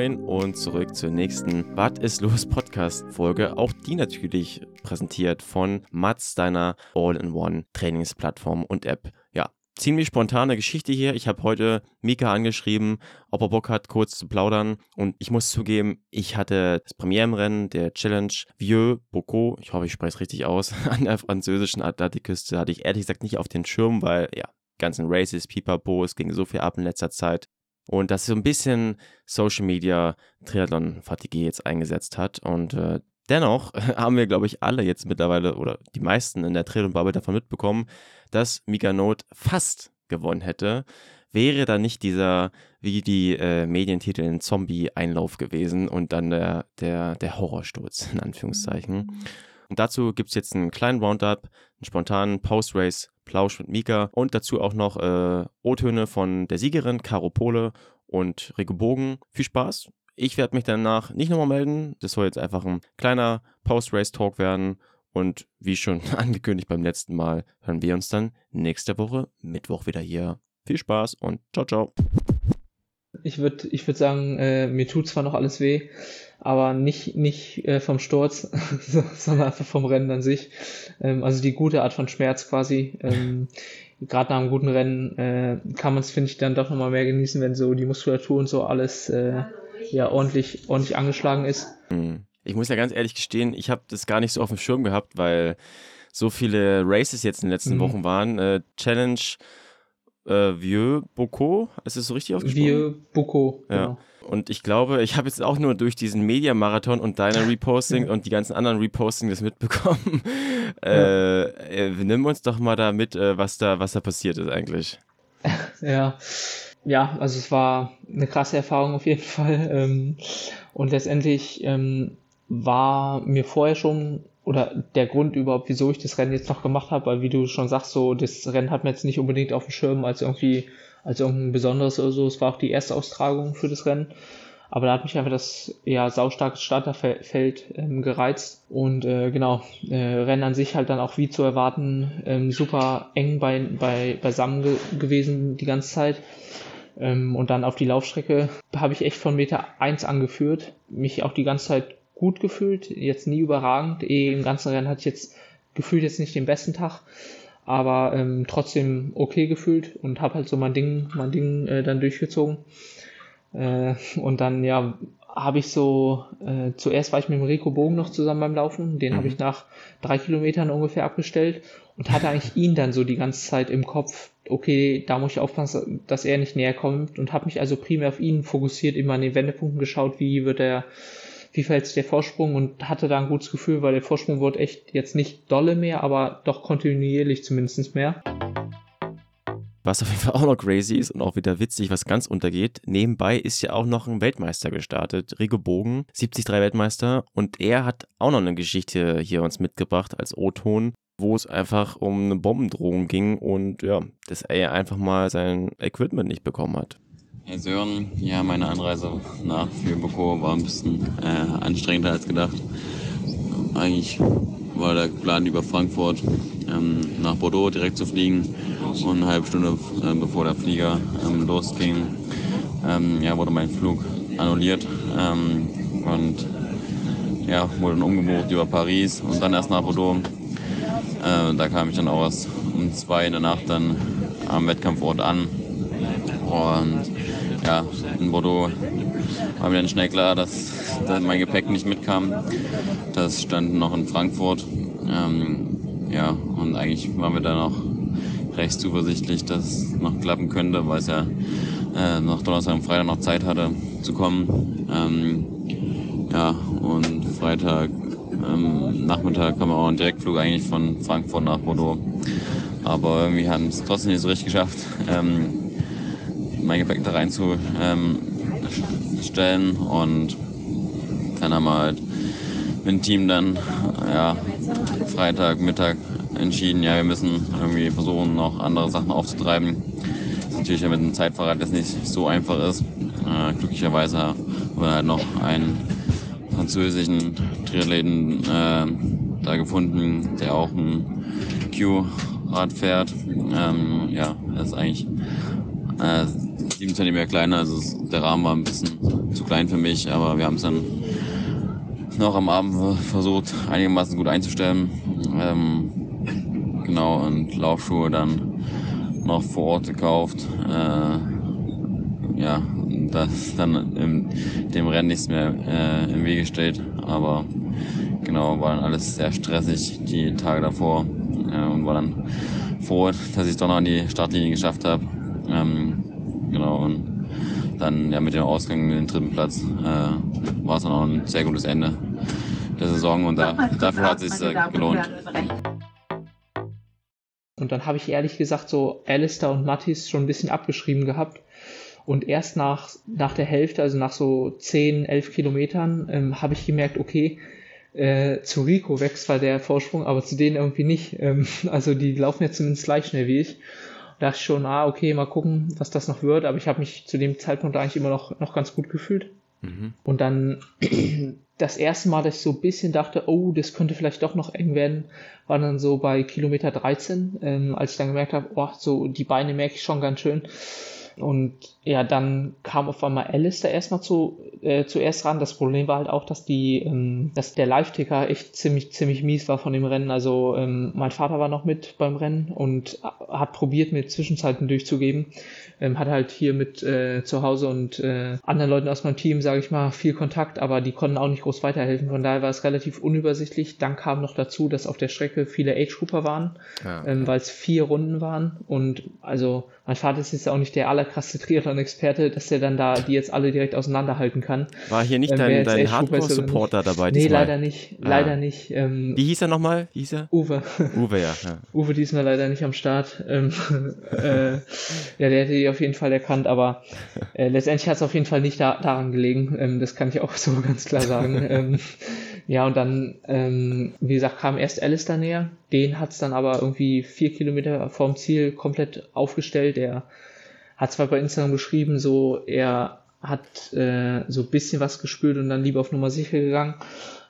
Moin und zurück zur nächsten Was ist los Podcast Folge. Auch die natürlich präsentiert von Mats, deiner All-in-One Trainingsplattform und App. Ja, ziemlich spontane Geschichte hier. Ich habe heute Mika angeschrieben, ob er Bock hat, kurz zu plaudern. Und ich muss zugeben, ich hatte das Premierenrennen der Challenge Vieux Bocaux, ich hoffe, ich spreche es richtig aus, an der französischen Atlantikküste, hatte ich ehrlich gesagt nicht auf den Schirm, weil ja, ganzen Races, Pipapo, es ging so viel ab in letzter Zeit. Und dass so ein bisschen Social Media Triathlon-Fatigue jetzt eingesetzt hat. Und äh, dennoch haben wir, glaube ich, alle jetzt mittlerweile oder die meisten in der Triathlon-Bubble davon mitbekommen, dass Mika Note fast gewonnen hätte. Wäre da nicht dieser, wie die äh, Medientitel, ein Zombie-Einlauf gewesen und dann der, der, der Horrorsturz, in Anführungszeichen. Und dazu gibt es jetzt einen kleinen Roundup, einen spontanen Post-Race Plausch mit Mika und dazu auch noch äh, O-Töne von der Siegerin Caro Pole und Rico Bogen. Viel Spaß. Ich werde mich danach nicht nochmal melden. Das soll jetzt einfach ein kleiner Post-Race-Talk werden. Und wie schon angekündigt beim letzten Mal, hören wir uns dann nächste Woche Mittwoch wieder hier. Viel Spaß und ciao, ciao. Ich würde ich würd sagen, äh, mir tut zwar noch alles weh, aber nicht, nicht äh, vom Sturz, sondern einfach vom Rennen an sich. Ähm, also die gute Art von Schmerz quasi. Ähm, Gerade nach einem guten Rennen äh, kann man es, finde ich, dann doch nochmal mehr genießen, wenn so die Muskulatur und so alles äh, ja ordentlich, ordentlich angeschlagen ist. Hm. Ich muss ja ganz ehrlich gestehen, ich habe das gar nicht so auf dem Schirm gehabt, weil so viele Races jetzt in den letzten mhm. Wochen waren. Äh, Challenge äh, Vieux Bocaux, ist es so richtig ausgesprochen? Vieux Bocaux, ja. genau. Und ich glaube, ich habe jetzt auch nur durch diesen Media-Marathon und deine Reposting und die ganzen anderen Reposting das mitbekommen. Äh, äh, nimm uns doch mal da mit, äh, was da, was da passiert ist eigentlich. Ja. Ja, also es war eine krasse Erfahrung auf jeden Fall. Ähm, und letztendlich ähm, war mir vorher schon oder der Grund überhaupt, wieso ich das Rennen jetzt noch gemacht habe, weil wie du schon sagst, so das Rennen hat mir jetzt nicht unbedingt auf dem Schirm als irgendwie als irgendein besonderes oder so. Es war auch die erste Austragung für das Rennen. Aber da hat mich einfach das ja saustarke Starterfeld ähm, gereizt. Und äh, genau, äh, Rennen an sich halt dann auch wie zu erwarten, ähm, super eng bei, bei, beisammen ge gewesen die ganze Zeit. Ähm, und dann auf die Laufstrecke habe ich echt von Meter 1 angeführt. Mich auch die ganze Zeit gut gefühlt, jetzt nie überragend. Eh, Im ganzen Rennen hatte ich jetzt gefühlt jetzt nicht den besten Tag aber ähm, trotzdem okay gefühlt und habe halt so mein Ding, mein Ding äh, dann durchgezogen. Äh, und dann ja habe ich so, äh, zuerst war ich mit dem Rico Bogen noch zusammen beim Laufen, den mhm. habe ich nach drei Kilometern ungefähr abgestellt und hatte eigentlich ihn dann so die ganze Zeit im Kopf, okay, da muss ich aufpassen, dass er nicht näher kommt und habe mich also primär auf ihn fokussiert, immer an den Wendepunkten geschaut, wie wird er wie verhält sich der Vorsprung und hatte da ein gutes Gefühl, weil der Vorsprung wurde echt jetzt nicht dolle mehr, aber doch kontinuierlich zumindest mehr. Was auf jeden Fall auch noch crazy ist und auch wieder witzig, was ganz untergeht. Nebenbei ist ja auch noch ein Weltmeister gestartet, Rigo Bogen, 73 Weltmeister. Und er hat auch noch eine Geschichte hier uns mitgebracht als O-Ton, wo es einfach um eine Bombendrohung ging und ja, dass er einfach mal sein Equipment nicht bekommen hat. Hey Sören, ja, meine Anreise nach Fürbuko war ein bisschen äh, anstrengender als gedacht. Eigentlich war der Plan über Frankfurt ähm, nach Bordeaux direkt zu fliegen und eine halbe Stunde äh, bevor der Flieger ähm, losging, ähm, ja, wurde mein Flug annulliert ähm, und ja, wurde dann umgebucht über Paris und dann erst nach Bordeaux. Äh, da kam ich dann auch erst um zwei in der Nacht dann am Wettkampfort an und ja, in Bordeaux war mir dann schnell klar, dass, dass mein Gepäck nicht mitkam. Das stand noch in Frankfurt. Ähm, ja, und eigentlich waren wir dann auch recht zuversichtlich, dass es noch klappen könnte, weil es ja äh, noch Donnerstag und Freitag noch Zeit hatte zu kommen. Ähm, ja, und Freitag ähm, Nachmittag kam auch ein Direktflug eigentlich von Frankfurt nach Bordeaux. Aber irgendwie haben es trotzdem nicht so richtig geschafft. Ähm, mein Gepäck da reinzustellen ähm, und dann haben wir halt mit dem Team dann ja, Freitag, Mittag entschieden, ja, wir müssen irgendwie versuchen, noch andere Sachen aufzutreiben. Das natürlich mit dem Zeitfahrrad jetzt nicht so einfach ist. Äh, glücklicherweise haben wir halt noch einen französischen Triathleten äh, da gefunden, der auch ein Q-Rad fährt. Ähm, ja, das ist eigentlich äh, 7 cm kleiner, also der Rahmen war ein bisschen zu klein für mich, aber wir haben es dann noch am Abend versucht, einigermaßen gut einzustellen. Ähm, genau, und Laufschuhe dann noch vor Ort gekauft. Äh, ja, dass dann im, dem Rennen nichts mehr äh, im Wege steht. Aber genau, war dann alles sehr stressig die Tage davor äh, und war dann froh, dass ich es doch noch an die Startlinie geschafft habe. Ähm, genau, und dann ja mit dem Ausgang in den dritten Platz äh, war es dann auch ein sehr gutes Ende der Saison und da, dafür hat es sich äh, gelohnt. Und dann habe ich ehrlich gesagt so Alistair und Mattis schon ein bisschen abgeschrieben gehabt. Und erst nach, nach der Hälfte, also nach so 10, 11 Kilometern, ähm, habe ich gemerkt, okay, äh, zu Rico wächst zwar der Vorsprung, aber zu denen irgendwie nicht. Ähm, also die laufen jetzt zumindest gleich schnell wie ich. Da dachte ich schon, ah, okay, mal gucken, was das noch wird. Aber ich habe mich zu dem Zeitpunkt eigentlich immer noch, noch ganz gut gefühlt. Mhm. Und dann das erste Mal, dass ich so ein bisschen dachte, oh, das könnte vielleicht doch noch eng werden, war dann so bei Kilometer 13, ähm, als ich dann gemerkt habe, oh, so die Beine merke ich schon ganz schön. Und ja, dann kam auf einmal da erstmal zu, äh, zuerst ran. Das Problem war halt auch, dass die, ähm, dass der Live-Ticker echt ziemlich, ziemlich mies war von dem Rennen. Also ähm, mein Vater war noch mit beim Rennen und hat probiert, mir Zwischenzeiten durchzugeben ähm, hatte halt hier mit äh, zu Hause und äh, anderen Leuten aus meinem Team, sage ich mal, viel Kontakt, aber die konnten auch nicht groß weiterhelfen. Von daher war es relativ unübersichtlich. Dann kam noch dazu, dass auf der Strecke viele Age-Grouper waren, ja. ähm, weil es vier Runden waren. Und also mein Vater ist jetzt auch nicht der allerkrasse Triathlon-Experte, dass er dann da die jetzt alle direkt auseinanderhalten kann. War hier nicht ähm, dein, dein Hardcore-Supporter dabei? Nee, diesmal? leider nicht. Ah. Leider nicht. Ähm, Wie hieß er nochmal? Wie hieß er? Uwe. Uwe, ja. ja. Uwe diesmal leider nicht am Start. Ähm, äh, ja, der hätte die auf jeden Fall erkannt, aber äh, letztendlich hat es auf jeden Fall nicht da, daran gelegen. Ähm, das kann ich auch so ganz klar sagen. ähm, ja, und dann, wie gesagt, kam erst Alistair näher. Den hat es dann aber irgendwie vier Kilometer vorm Ziel komplett aufgestellt. Der hat zwar bei Instagram geschrieben, so er hat äh, so ein bisschen was gespürt und dann lieber auf Nummer sicher gegangen.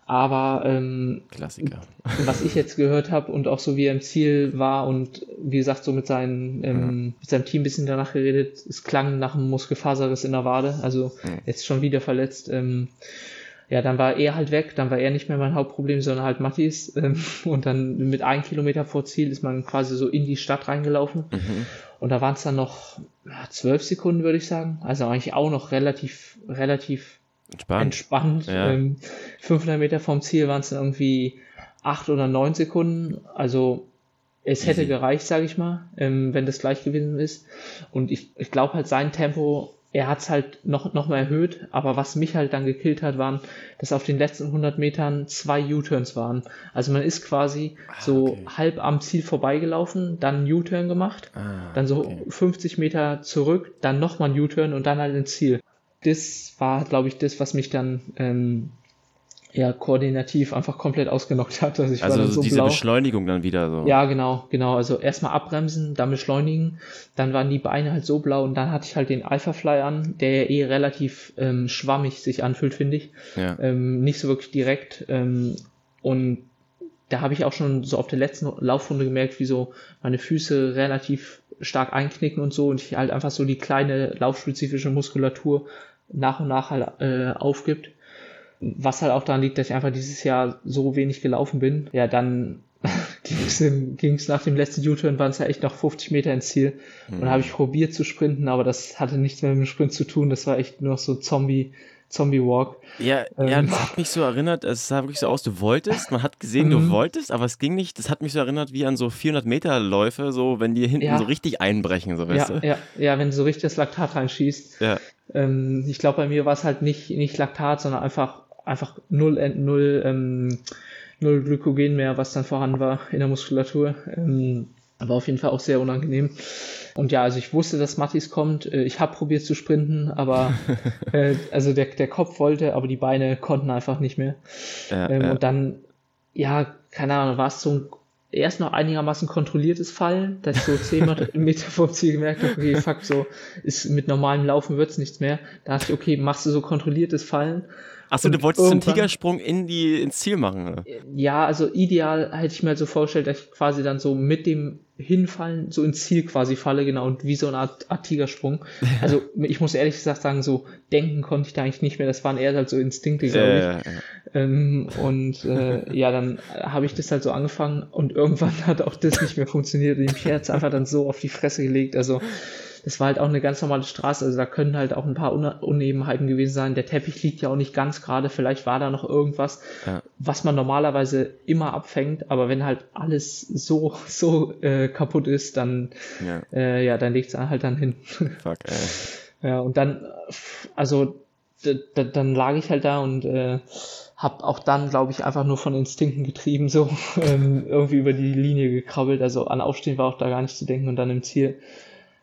Aber ähm, Klassiker. was ich jetzt gehört habe und auch so wie er im Ziel war und wie gesagt so mit, seinen, ähm, ja. mit seinem Team ein bisschen danach geredet, es klang nach einem Muskelfaserriss in der Wade, also ja. jetzt schon wieder verletzt. Ähm, ja, dann war er halt weg, dann war er nicht mehr mein Hauptproblem, sondern halt Mattis. Ähm, und dann mit einem Kilometer vor Ziel ist man quasi so in die Stadt reingelaufen. Mhm. Und da waren es dann noch zwölf Sekunden, würde ich sagen. Also eigentlich auch noch relativ, relativ entspannt. entspannt. Ja. Ähm, 500 Meter vom Ziel waren es dann irgendwie acht oder neun Sekunden. Also es hätte gereicht, sage ich mal, ähm, wenn das gleich gewesen ist. Und ich, ich glaube halt, sein Tempo er hat es halt noch, noch mal erhöht, aber was mich halt dann gekillt hat, waren, dass auf den letzten 100 Metern zwei U-Turns waren. Also man ist quasi ah, so okay. halb am Ziel vorbeigelaufen, dann einen U-Turn gemacht, ah, dann so okay. 50 Meter zurück, dann nochmal ein U-Turn und dann halt ins Ziel. Das war, glaube ich, das, was mich dann ähm, ja, koordinativ einfach komplett ausgenockt hat. Also, ich also war dann so diese blau. Beschleunigung dann wieder so. Ja, genau, genau. Also erstmal abbremsen, dann beschleunigen, dann waren die Beine halt so blau und dann hatte ich halt den Alpha Fly an, der ja eh relativ ähm, schwammig sich anfühlt, finde ich. Ja. Ähm, nicht so wirklich direkt. Ähm, und da habe ich auch schon so auf der letzten Laufrunde gemerkt, wie so meine Füße relativ stark einknicken und so und ich halt einfach so die kleine laufspezifische Muskulatur nach und nach halt äh, aufgibt was halt auch daran liegt, dass ich einfach dieses Jahr so wenig gelaufen bin. Ja, dann ging es nach dem letzten U-Turn, waren es ja echt noch 50 Meter ins Ziel. Mhm. Und habe ich probiert zu sprinten, aber das hatte nichts mehr mit dem Sprint zu tun. Das war echt nur so Zombie. Zombie Walk. Ja, ähm, ja, das hat mich so erinnert, es sah wirklich so aus, du wolltest, man hat gesehen, du mhm. wolltest, aber es ging nicht. Das hat mich so erinnert wie an so 400 Meter Läufe, so wenn die hinten ja. so richtig einbrechen, so weißt ja, du. Ja, ja, wenn du so richtig das Laktat reinschießt. Ja. Ähm, ich glaube, bei mir war es halt nicht, nicht Laktat, sondern einfach einfach null, null, ähm, null Glykogen mehr, was dann vorhanden war in der Muskulatur. Ähm, aber auf jeden Fall auch sehr unangenehm. Und ja, also ich wusste, dass Mattis kommt. Äh, ich habe probiert zu sprinten, aber äh, also der, der Kopf wollte, aber die Beine konnten einfach nicht mehr. Ja, ähm, ja. Und dann, ja, keine Ahnung, war es so ein erst noch einigermaßen kontrolliertes Fallen, dass ich so 10 Meter vom Ziel gemerkt habe, okay, fuck, so ist mit normalem Laufen wird's nichts mehr. Da dachte ich, okay, machst du so kontrolliertes Fallen Achso, du wolltest einen Tigersprung in die, ins Ziel machen. Ja, also ideal hätte ich mir so vorgestellt, dass ich quasi dann so mit dem Hinfallen so ins Ziel quasi falle, genau, und wie so eine Art, Art Tigersprung. Also ich muss ehrlich gesagt sagen, so denken konnte ich da eigentlich nicht mehr, das waren eher halt so Instinkte, glaube ich. Ja. Ähm, und äh, ja, dann habe ich das halt so angefangen und irgendwann hat auch das nicht mehr funktioniert und ich hat einfach dann so auf die Fresse gelegt. Also das war halt auch eine ganz normale Straße, also da können halt auch ein paar Unebenheiten gewesen sein. Der Teppich liegt ja auch nicht ganz gerade, vielleicht war da noch irgendwas, ja. was man normalerweise immer abfängt, aber wenn halt alles so, so äh, kaputt ist, dann, ja, äh, ja dann liegt es halt dann hin. Fuck, ey. Ja, und dann, also, dann lag ich halt da und äh, habe auch dann, glaube ich, einfach nur von Instinkten getrieben, so ähm, irgendwie über die Linie gekrabbelt. Also an Aufstehen war auch da gar nicht zu denken und dann im Ziel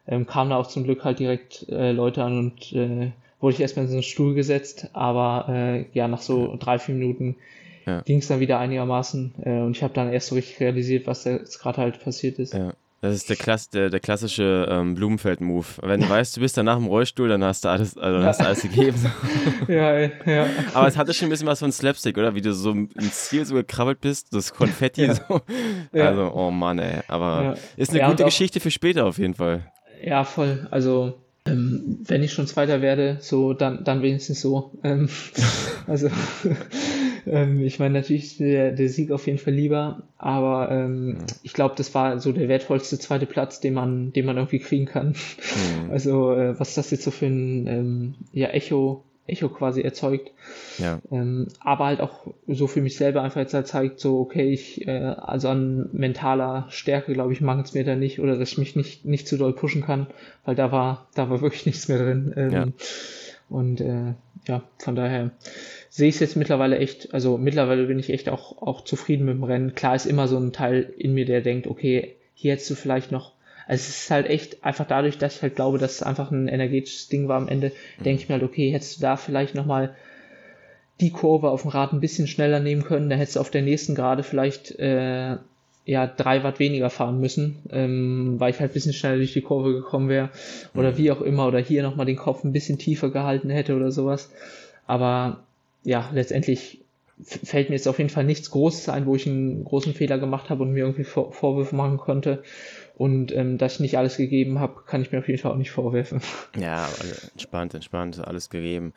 ähm, kamen da auch zum Glück halt direkt äh, Leute an und äh, wurde ich erstmal in so einen Stuhl gesetzt, aber äh, ja, nach so drei, vier Minuten ja. ging es dann wieder einigermaßen äh, und ich habe dann erst so richtig realisiert, was jetzt gerade halt passiert ist. Ja. Das ist der, Klass, der, der klassische ähm, Blumenfeld-Move. Wenn du weißt, du bist danach im Rollstuhl, dann hast du alles, also, dann hast du alles gegeben. ja, ja. Aber es hatte schon ein bisschen was von Slapstick, oder? Wie du so ins Ziel so gekrabbelt bist, das Konfetti ja. so. Also, oh Mann, ey. Aber ja. ist eine gute Geschichte für später auf jeden Fall. Ja, voll. Also ähm, wenn ich schon Zweiter werde, so dann, dann wenigstens so. Ähm, also ähm, ich meine natürlich der, der Sieg auf jeden Fall lieber, aber ähm, ich glaube, das war so der wertvollste zweite Platz, den man, den man irgendwie kriegen kann. Mhm. Also äh, was das jetzt so für ein ähm, ja, Echo Echo quasi erzeugt. Ja. Ähm, aber halt auch so für mich selber einfach jetzt halt zeigt, so, okay, ich, äh, also an mentaler Stärke, glaube ich, mangelt es mir da nicht oder dass ich mich nicht, nicht zu doll pushen kann, weil da war, da war wirklich nichts mehr drin. Ähm, ja. Und äh, ja, von daher sehe ich es jetzt mittlerweile echt, also mittlerweile bin ich echt auch, auch zufrieden mit dem Rennen. Klar ist immer so ein Teil in mir, der denkt, okay, hier hättest du vielleicht noch also es ist halt echt einfach dadurch, dass ich halt glaube, dass es einfach ein energetisches Ding war am Ende, mhm. denke ich mir halt, okay, hättest du da vielleicht nochmal die Kurve auf dem Rad ein bisschen schneller nehmen können, dann hättest du auf der nächsten gerade vielleicht äh, ja drei Watt weniger fahren müssen, ähm, weil ich halt ein bisschen schneller durch die Kurve gekommen wäre oder mhm. wie auch immer oder hier nochmal den Kopf ein bisschen tiefer gehalten hätte oder sowas. Aber ja, letztendlich fällt mir jetzt auf jeden Fall nichts Großes ein, wo ich einen großen Fehler gemacht habe und mir irgendwie Vor Vorwürfe machen konnte. Und ähm, dass ich nicht alles gegeben habe, kann ich mir auf jeden Fall auch nicht vorwerfen. Ja, also entspannt, entspannt, alles gegeben.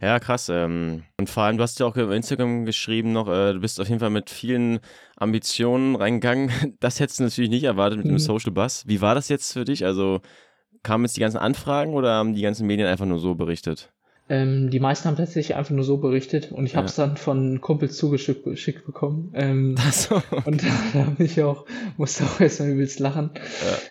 Ja, krass. Ähm, und vor allem, du hast ja auch über Instagram geschrieben noch, äh, du bist auf jeden Fall mit vielen Ambitionen reingegangen. Das hättest du natürlich nicht erwartet mit mhm. dem Social Bus. Wie war das jetzt für dich? Also kamen jetzt die ganzen Anfragen oder haben die ganzen Medien einfach nur so berichtet? Ähm, die meisten haben tatsächlich einfach nur so berichtet und ich ja. habe es dann von Kumpels zugeschickt bekommen. Ähm, so, okay. Und da, da habe ich auch, musste auch erstmal übelst lachen.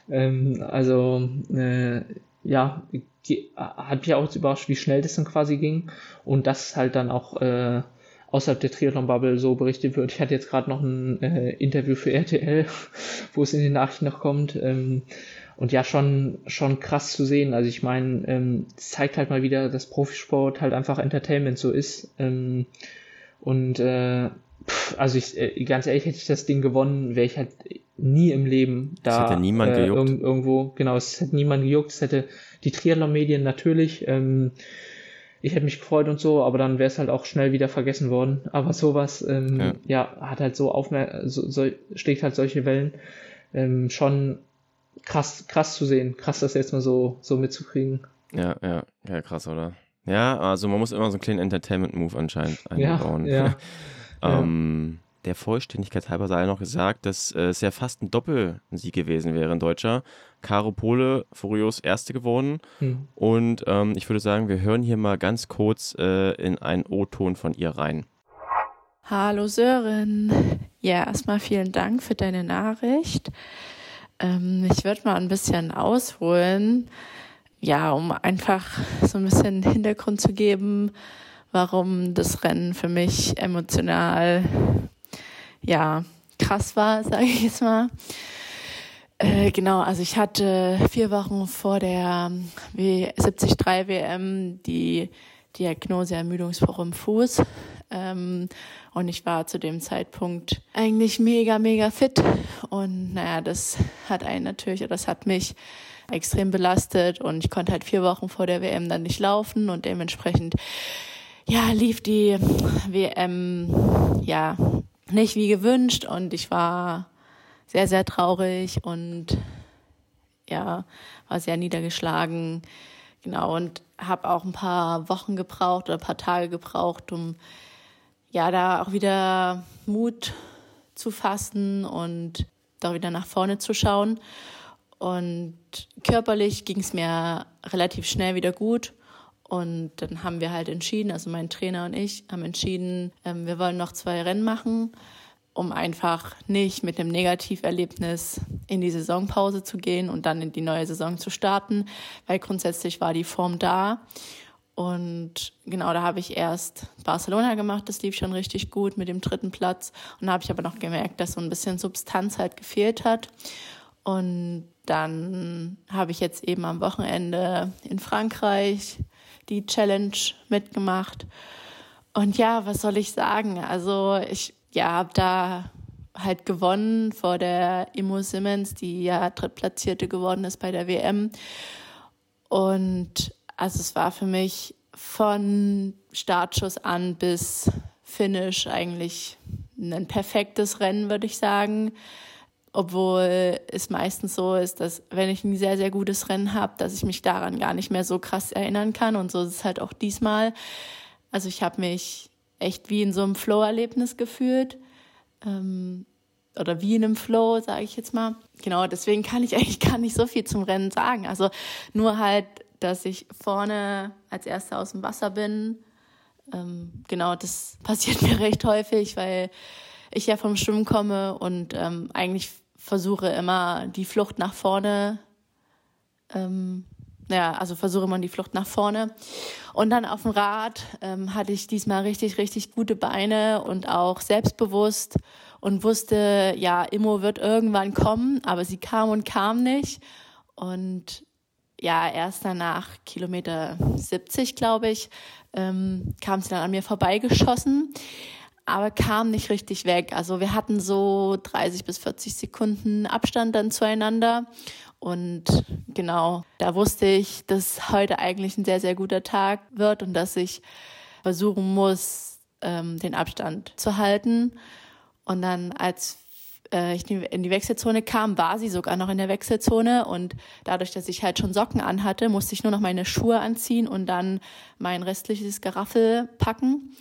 Ja. Ähm, also, äh, ja, die, hat mich auch überrascht, wie schnell das dann quasi ging und das halt dann auch äh, außerhalb der Triathlon-Bubble so berichtet wird. Ich hatte jetzt gerade noch ein äh, Interview für RTL, wo es in den Nachrichten noch kommt. Ähm, und ja, schon, schon krass zu sehen. Also ich meine, ähm, zeigt halt mal wieder, dass Profisport halt einfach Entertainment so ist. Ähm, und äh, pff, also ich, äh, ganz ehrlich, hätte ich das Ding gewonnen, wäre ich halt nie im Leben da. Es hätte niemand äh, gejuckt. Irg irgendwo, genau, es hätte niemand gejuckt. Es hätte die Triathlon-Medien natürlich. Ähm, ich hätte mich gefreut und so, aber dann wäre es halt auch schnell wieder vergessen worden. Aber sowas, ähm, ja. ja. hat halt so aufmer so, so, schlägt halt solche Wellen. Ähm, schon krass, krass zu sehen, krass das jetzt mal so, so mitzukriegen. Ja, ja, ja, krass, oder? Ja, also man muss immer so einen kleinen Entertainment-Move anscheinend einbauen. Ja, ja. ähm, der Vollständigkeit halber sei noch gesagt, dass äh, es ja fast ein Doppelsieg gewesen wäre in Deutscher. Caro Pole, Furios Erste geworden. Hm. Und ähm, ich würde sagen, wir hören hier mal ganz kurz äh, in einen O-Ton von ihr rein. Hallo Sören. Ja, erstmal vielen Dank für deine Nachricht. Ähm, ich würde mal ein bisschen ausholen, ja, um einfach so ein bisschen Hintergrund zu geben, warum das Rennen für mich emotional, ja, krass war, sage ich jetzt mal. Äh, genau, also ich hatte vier Wochen vor der w 73 WM die Diagnose Ermüdungsbruch im Fuß. Ähm, und ich war zu dem Zeitpunkt eigentlich mega, mega fit. Und naja, das hat einen natürlich, das hat mich extrem belastet und ich konnte halt vier Wochen vor der WM dann nicht laufen und dementsprechend ja, lief die WM ja nicht wie gewünscht und ich war sehr, sehr traurig und ja, war sehr niedergeschlagen. Genau, und habe auch ein paar Wochen gebraucht oder ein paar Tage gebraucht, um ja da auch wieder Mut zu fassen und da wieder nach vorne zu schauen. Und körperlich ging es mir relativ schnell wieder gut. Und dann haben wir halt entschieden, also mein Trainer und ich haben entschieden, ähm, wir wollen noch zwei Rennen machen, um einfach nicht mit einem Negativerlebnis in die Saisonpause zu gehen und dann in die neue Saison zu starten, weil grundsätzlich war die Form da. Und genau, da habe ich erst Barcelona gemacht, das lief schon richtig gut mit dem dritten Platz. Und da habe ich aber noch gemerkt, dass so ein bisschen Substanz halt gefehlt hat. Und dann habe ich jetzt eben am Wochenende in Frankreich die Challenge mitgemacht. Und ja, was soll ich sagen? Also ich ja, habe da halt gewonnen vor der Imo Simmons, die ja Drittplatzierte geworden ist bei der WM. Und also es war für mich von Startschuss an bis Finish eigentlich ein perfektes Rennen, würde ich sagen. Obwohl es meistens so ist, dass wenn ich ein sehr, sehr gutes Rennen habe, dass ich mich daran gar nicht mehr so krass erinnern kann. Und so ist es halt auch diesmal. Also ich habe mich echt wie in so einem Flow-Erlebnis gefühlt. Ähm, oder wie in einem Flow, sage ich jetzt mal. Genau, deswegen kann ich eigentlich gar nicht so viel zum Rennen sagen. Also nur halt dass ich vorne als Erster aus dem Wasser bin. Ähm, genau, das passiert mir recht häufig, weil ich ja vom Schwimmen komme und ähm, eigentlich versuche immer die Flucht nach vorne, ähm, ja, also versuche immer die Flucht nach vorne. Und dann auf dem Rad ähm, hatte ich diesmal richtig, richtig gute Beine und auch selbstbewusst und wusste, ja, Immo wird irgendwann kommen, aber sie kam und kam nicht. Und ja, erst danach Kilometer 70, glaube ich, ähm, kam sie dann an mir vorbeigeschossen, aber kam nicht richtig weg. Also wir hatten so 30 bis 40 Sekunden Abstand dann zueinander. Und genau, da wusste ich, dass heute eigentlich ein sehr, sehr guter Tag wird und dass ich versuchen muss, ähm, den Abstand zu halten. Und dann, als äh, ich in die Wechselzone kam, war sie sogar noch in der Wechselzone und dadurch, dass ich halt schon Socken anhatte, musste ich nur noch meine Schuhe anziehen und dann mein restliches Geraffel packen.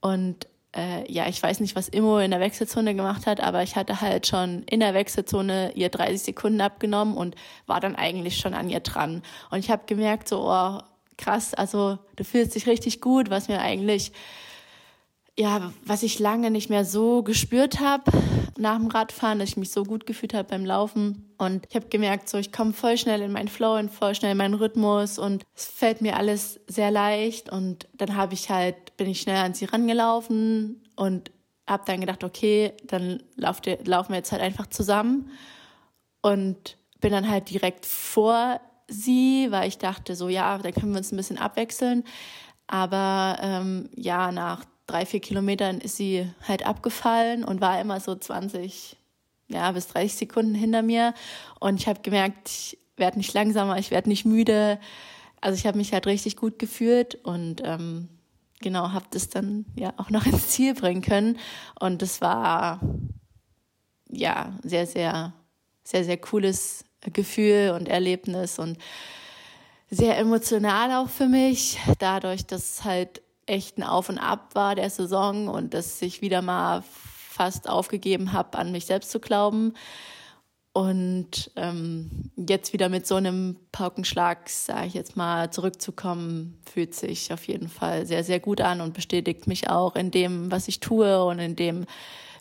Und äh, ja, ich weiß nicht, was Immo in der Wechselzone gemacht hat, aber ich hatte halt schon in der Wechselzone ihr 30 Sekunden abgenommen und war dann eigentlich schon an ihr dran. Und ich habe gemerkt, so, oh, krass, also du fühlst dich richtig gut, was mir eigentlich ja, was ich lange nicht mehr so gespürt habe nach dem Radfahren, dass ich mich so gut gefühlt habe beim Laufen. Und ich habe gemerkt, so ich komme voll schnell in meinen Flow und voll schnell in meinen Rhythmus und es fällt mir alles sehr leicht. Und dann habe ich halt, bin ich schnell an sie rangelaufen und habe dann gedacht, okay, dann laufen wir jetzt halt einfach zusammen. Und bin dann halt direkt vor sie, weil ich dachte, so ja, dann können wir uns ein bisschen abwechseln. Aber ähm, ja, nach drei, vier Kilometern ist sie halt abgefallen und war immer so 20 ja, bis 30 Sekunden hinter mir. Und ich habe gemerkt, ich werde nicht langsamer, ich werde nicht müde. Also ich habe mich halt richtig gut gefühlt und ähm, genau, habe das dann ja auch noch ins Ziel bringen können. Und das war ja sehr, sehr, sehr, sehr cooles Gefühl und Erlebnis und sehr emotional auch für mich, dadurch, dass halt echt ein Auf und Ab war der Saison und dass ich wieder mal fast aufgegeben habe, an mich selbst zu glauben. Und ähm, jetzt wieder mit so einem Paukenschlag, sage ich jetzt mal, zurückzukommen, fühlt sich auf jeden Fall sehr, sehr gut an und bestätigt mich auch in dem, was ich tue und in dem,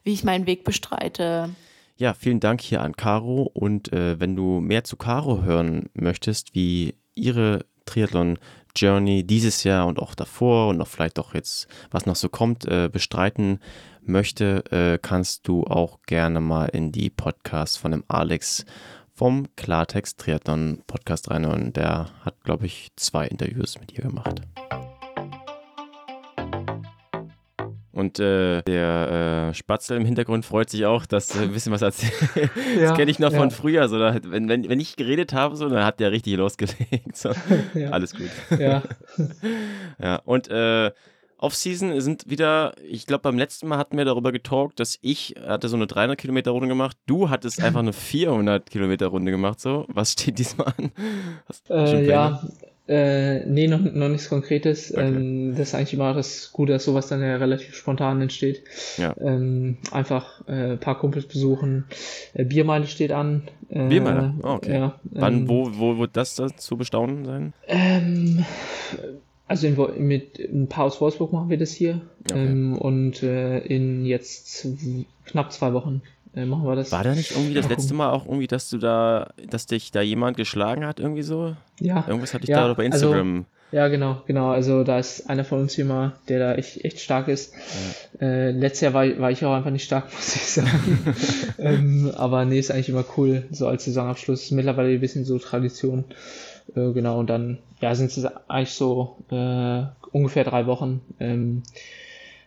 wie ich meinen Weg bestreite. Ja, vielen Dank hier an Caro. Und äh, wenn du mehr zu Caro hören möchtest, wie ihre Triathlon Journey dieses Jahr und auch davor und auch vielleicht auch jetzt, was noch so kommt, äh, bestreiten möchte, äh, kannst du auch gerne mal in die Podcasts von dem Alex vom Klartext Triathlon Podcast reinhören. Der hat, glaube ich, zwei Interviews mit ihr gemacht. Und äh, der äh, Spatzel im Hintergrund freut sich auch, dass er ein bisschen was erzählt. das kenne ich noch ja. von früher. So, da, wenn, wenn, wenn ich geredet habe, so, dann hat der richtig losgelegt. So. ja. Alles gut. Ja. ja. Und äh, Off-Season sind wieder, ich glaube, beim letzten Mal hatten wir darüber getalkt, dass ich hatte so eine 300 Kilometer Runde gemacht. Du hattest einfach eine 400 Kilometer Runde gemacht. So, was steht diesmal an? Äh, ja, äh, nee, noch, noch nichts Konkretes. Okay. Ähm, das ist eigentlich immer das Gute, dass sowas dann ja relativ spontan entsteht. Ja. Ähm, einfach äh, ein paar Kumpels besuchen. Äh, Biermeile steht an. Äh, Biermeile? Oh, okay. Ja, Wann, ähm, wo, wo wird das da zu bestaunen sein? Ähm, also in, mit ein paar aus Wolfsburg machen wir das hier. Okay. Ähm, und äh, in jetzt knapp zwei Wochen äh, machen wir das. War da nicht irgendwie das letzte Mal auch irgendwie, dass du da, dass dich da jemand geschlagen hat, irgendwie so? Ja. Irgendwas hatte ich ja, da bei also Instagram. Also, ja, genau, genau. Also da ist einer von uns hier der da echt, echt stark ist. Ja. Äh, letztes Jahr war, war ich auch einfach nicht stark, muss ich sagen. ähm, aber nee, ist eigentlich immer cool, so als Saisonabschluss. Mittlerweile ein bisschen so Tradition. Äh, genau, und dann, ja, sind es eigentlich so äh, ungefähr drei Wochen. Ähm,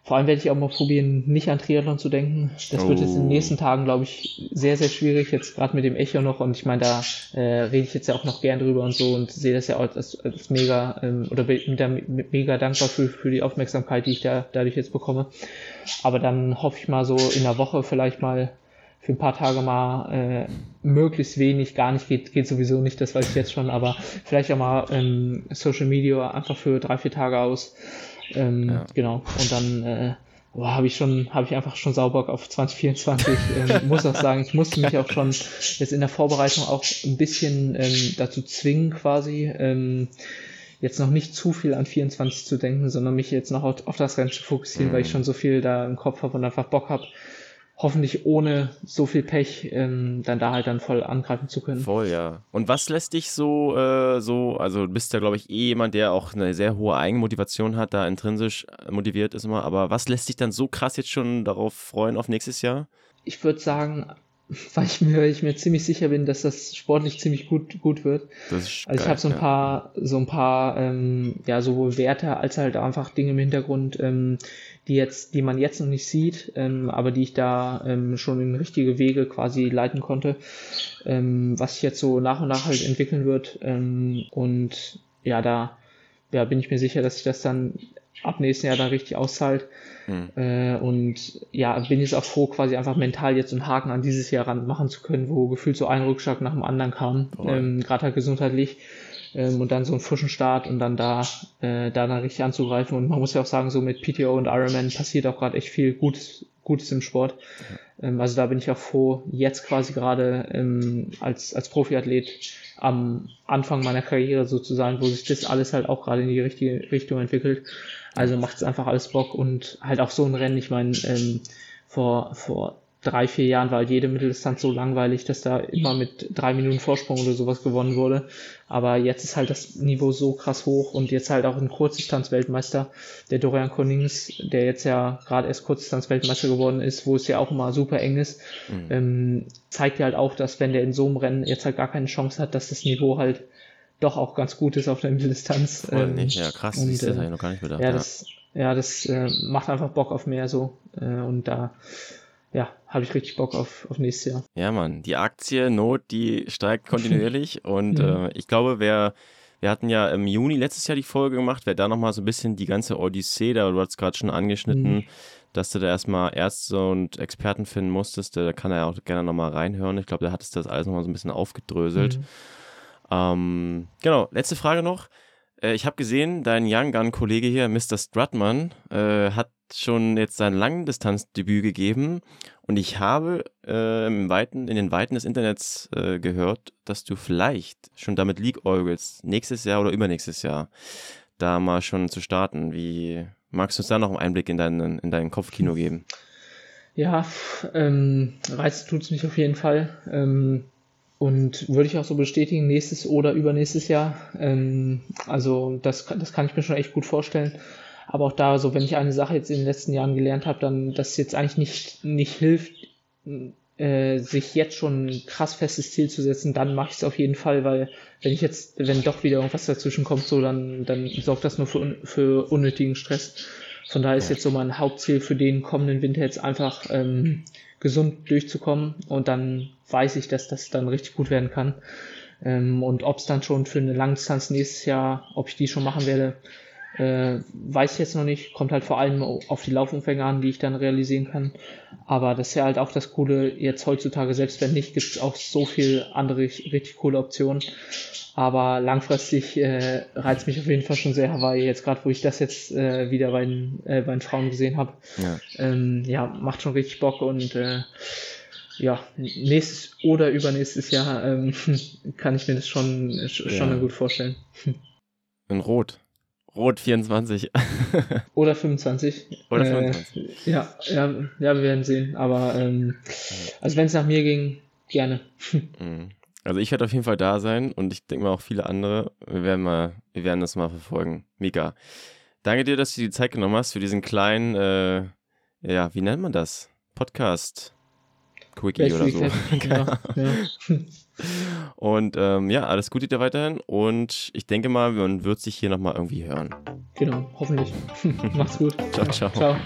vor allem werde ich auch mal probieren, nicht an Triathlon zu denken. Das oh. wird jetzt in den oh. nächsten Tagen, glaube ich, sehr, sehr schwierig, jetzt gerade mit dem Echo noch. Und ich meine, da äh, rede ich jetzt ja auch noch gern drüber und so und sehe das ja auch als, als mega ähm, oder bin da mega dankbar für, für die Aufmerksamkeit, die ich da dadurch jetzt bekomme. Aber dann hoffe ich mal so in der Woche vielleicht mal für ein paar Tage mal äh, möglichst wenig, gar nicht geht, geht sowieso nicht, das weiß ich jetzt schon, aber vielleicht auch mal ähm, Social Media einfach für drei, vier Tage aus ähm, ja. Genau. Und dann äh, habe ich schon, habe ich einfach schon sauber auf 2024. ähm, muss auch sagen, ich musste mich auch schon jetzt in der Vorbereitung auch ein bisschen ähm, dazu zwingen, quasi. Ähm, jetzt noch nicht zu viel an 24 zu denken, sondern mich jetzt noch auf, auf das Rennen zu fokussieren, mhm. weil ich mhm. schon so viel da im Kopf habe und einfach Bock habe, hoffentlich ohne so viel Pech ähm, dann da halt dann voll angreifen zu können. Voll, ja. Und was lässt dich so, äh, so, also du bist ja, glaube ich, eh jemand, der auch eine sehr hohe Eigenmotivation hat, da intrinsisch motiviert ist immer, aber was lässt dich dann so krass jetzt schon darauf freuen auf nächstes Jahr? Ich würde sagen, weil ich mir, ich mir ziemlich sicher bin, dass das sportlich ziemlich gut, gut wird. also geil, ich habe so ein ja. paar, so ein paar, ähm, ja, sowohl Werte als halt einfach Dinge im Hintergrund, ähm, die jetzt, die man jetzt noch nicht sieht, ähm, aber die ich da ähm, schon in richtige Wege quasi leiten konnte, ähm, was sich jetzt so nach und nach halt entwickeln wird. Ähm, und ja, da ja, bin ich mir sicher, dass sich das dann ab nächsten Jahr dann richtig auszahlt. Mhm. Äh, und ja, bin jetzt auch froh, quasi einfach mental jetzt einen Haken an dieses Jahr ran machen zu können, wo gefühlt so ein Rückschlag nach dem anderen kam, ähm, gerade halt gesundheitlich ähm, und dann so einen frischen Start und dann da, äh, da dann richtig anzugreifen. Und man muss ja auch sagen, so mit PTO und Ironman passiert auch gerade echt viel Gutes, Gutes im Sport. Ähm, also da bin ich auch froh, jetzt quasi gerade ähm, als, als Profiathlet am Anfang meiner Karriere sozusagen, wo sich das alles halt auch gerade in die richtige Richtung entwickelt. Also macht es einfach alles Bock und halt auch so ein Rennen. Ich meine, ähm, vor, vor drei, vier Jahren war halt jede Mitteldistanz so langweilig, dass da immer mit drei Minuten Vorsprung oder sowas gewonnen wurde. Aber jetzt ist halt das Niveau so krass hoch und jetzt halt auch ein Kurzdistanz-Weltmeister, der Dorian Konings, der jetzt ja gerade erst Kurzdistanz-Weltmeister geworden ist, wo es ja auch immer super eng ist, mhm. ähm, zeigt ja halt auch, dass wenn der in so einem Rennen jetzt halt gar keine Chance hat, dass das Niveau halt doch auch ganz gut ist auf der Mitteldistanz. Voll ähm, nicht, ja krass, und, das äh, habe ich noch gar nicht bedacht. Ja, das, ja, das äh, macht einfach Bock auf mehr so äh, und da ja, habe ich richtig Bock auf, auf nächstes Jahr. Ja, Mann, die Aktie Not, die steigt kontinuierlich und mhm. äh, ich glaube, wer wir hatten ja im Juni letztes Jahr die Folge gemacht, wer da nochmal so ein bisschen die ganze Odyssee, da du hast gerade schon angeschnitten, mhm. dass du da erstmal Ärzte und Experten finden musstest, da kann er ja auch gerne nochmal reinhören. Ich glaube, da hattest du das alles nochmal so ein bisschen aufgedröselt. Mhm. Ähm, genau, letzte Frage noch. Äh, ich habe gesehen, dein Young Gun-Kollege hier, Mr. Strutman, äh, hat schon jetzt sein Langdistanzdebüt gegeben und ich habe äh, im Weiten, in den Weiten des Internets äh, gehört, dass du vielleicht schon damit Orgels nächstes Jahr oder übernächstes Jahr da mal schon zu starten. Wie magst du uns da noch einen Einblick in deinen, in dein Kopfkino geben? Ja, ähm, reizt tut es mich auf jeden Fall. Ähm, und würde ich auch so bestätigen, nächstes oder übernächstes Jahr. Ähm, also das, das kann ich mir schon echt gut vorstellen. Aber auch da, so wenn ich eine Sache jetzt in den letzten Jahren gelernt habe, dann, dass jetzt eigentlich nicht, nicht hilft, äh, sich jetzt schon ein krass festes Ziel zu setzen, dann mache ich es auf jeden Fall, weil wenn ich jetzt, wenn doch wieder irgendwas dazwischen kommt, so dann, dann sorgt das nur für, für unnötigen Stress. Von daher ist jetzt so mein Hauptziel für den kommenden Winter jetzt einfach ähm, gesund durchzukommen und dann weiß ich, dass das dann richtig gut werden kann. Ähm, und ob es dann schon für eine Langdistanz nächstes Jahr, ob ich die schon machen werde, Äh, weiß ich jetzt noch nicht, kommt halt vor allem auf die Laufumfänge an, die ich dann realisieren kann. Aber das ist ja halt auch das Coole jetzt heutzutage, selbst wenn nicht, gibt es auch so viel andere richtig coole Optionen. Aber langfristig äh, reizt mich auf jeden Fall schon sehr Hawaii, jetzt gerade wo ich das jetzt äh, wieder bei den, äh, bei den Frauen gesehen habe. Ja. Ähm, ja, macht schon richtig Bock und äh, ja, nächstes oder übernächstes Jahr ähm, kann ich mir das schon, schon ja. gut vorstellen. In Rot. Rot 24. Oder 25. Oder 25. Äh, ja, ja, ja, wir werden sehen. Aber ähm, also wenn es nach mir ging, gerne. Mhm. Also ich werde auf jeden Fall da sein und ich denke mal auch viele andere. Wir werden mal, wir werden das mal verfolgen. Mega. Danke dir, dass du die Zeit genommen hast für diesen kleinen, äh, ja, wie nennt man das? Podcast. Quickie oder so. genau. ja. Und ähm, ja, alles Gute dir weiterhin und ich denke mal, man wird sich hier nochmal irgendwie hören. Genau, hoffentlich. Macht's gut. Ciao, ciao. Ciao.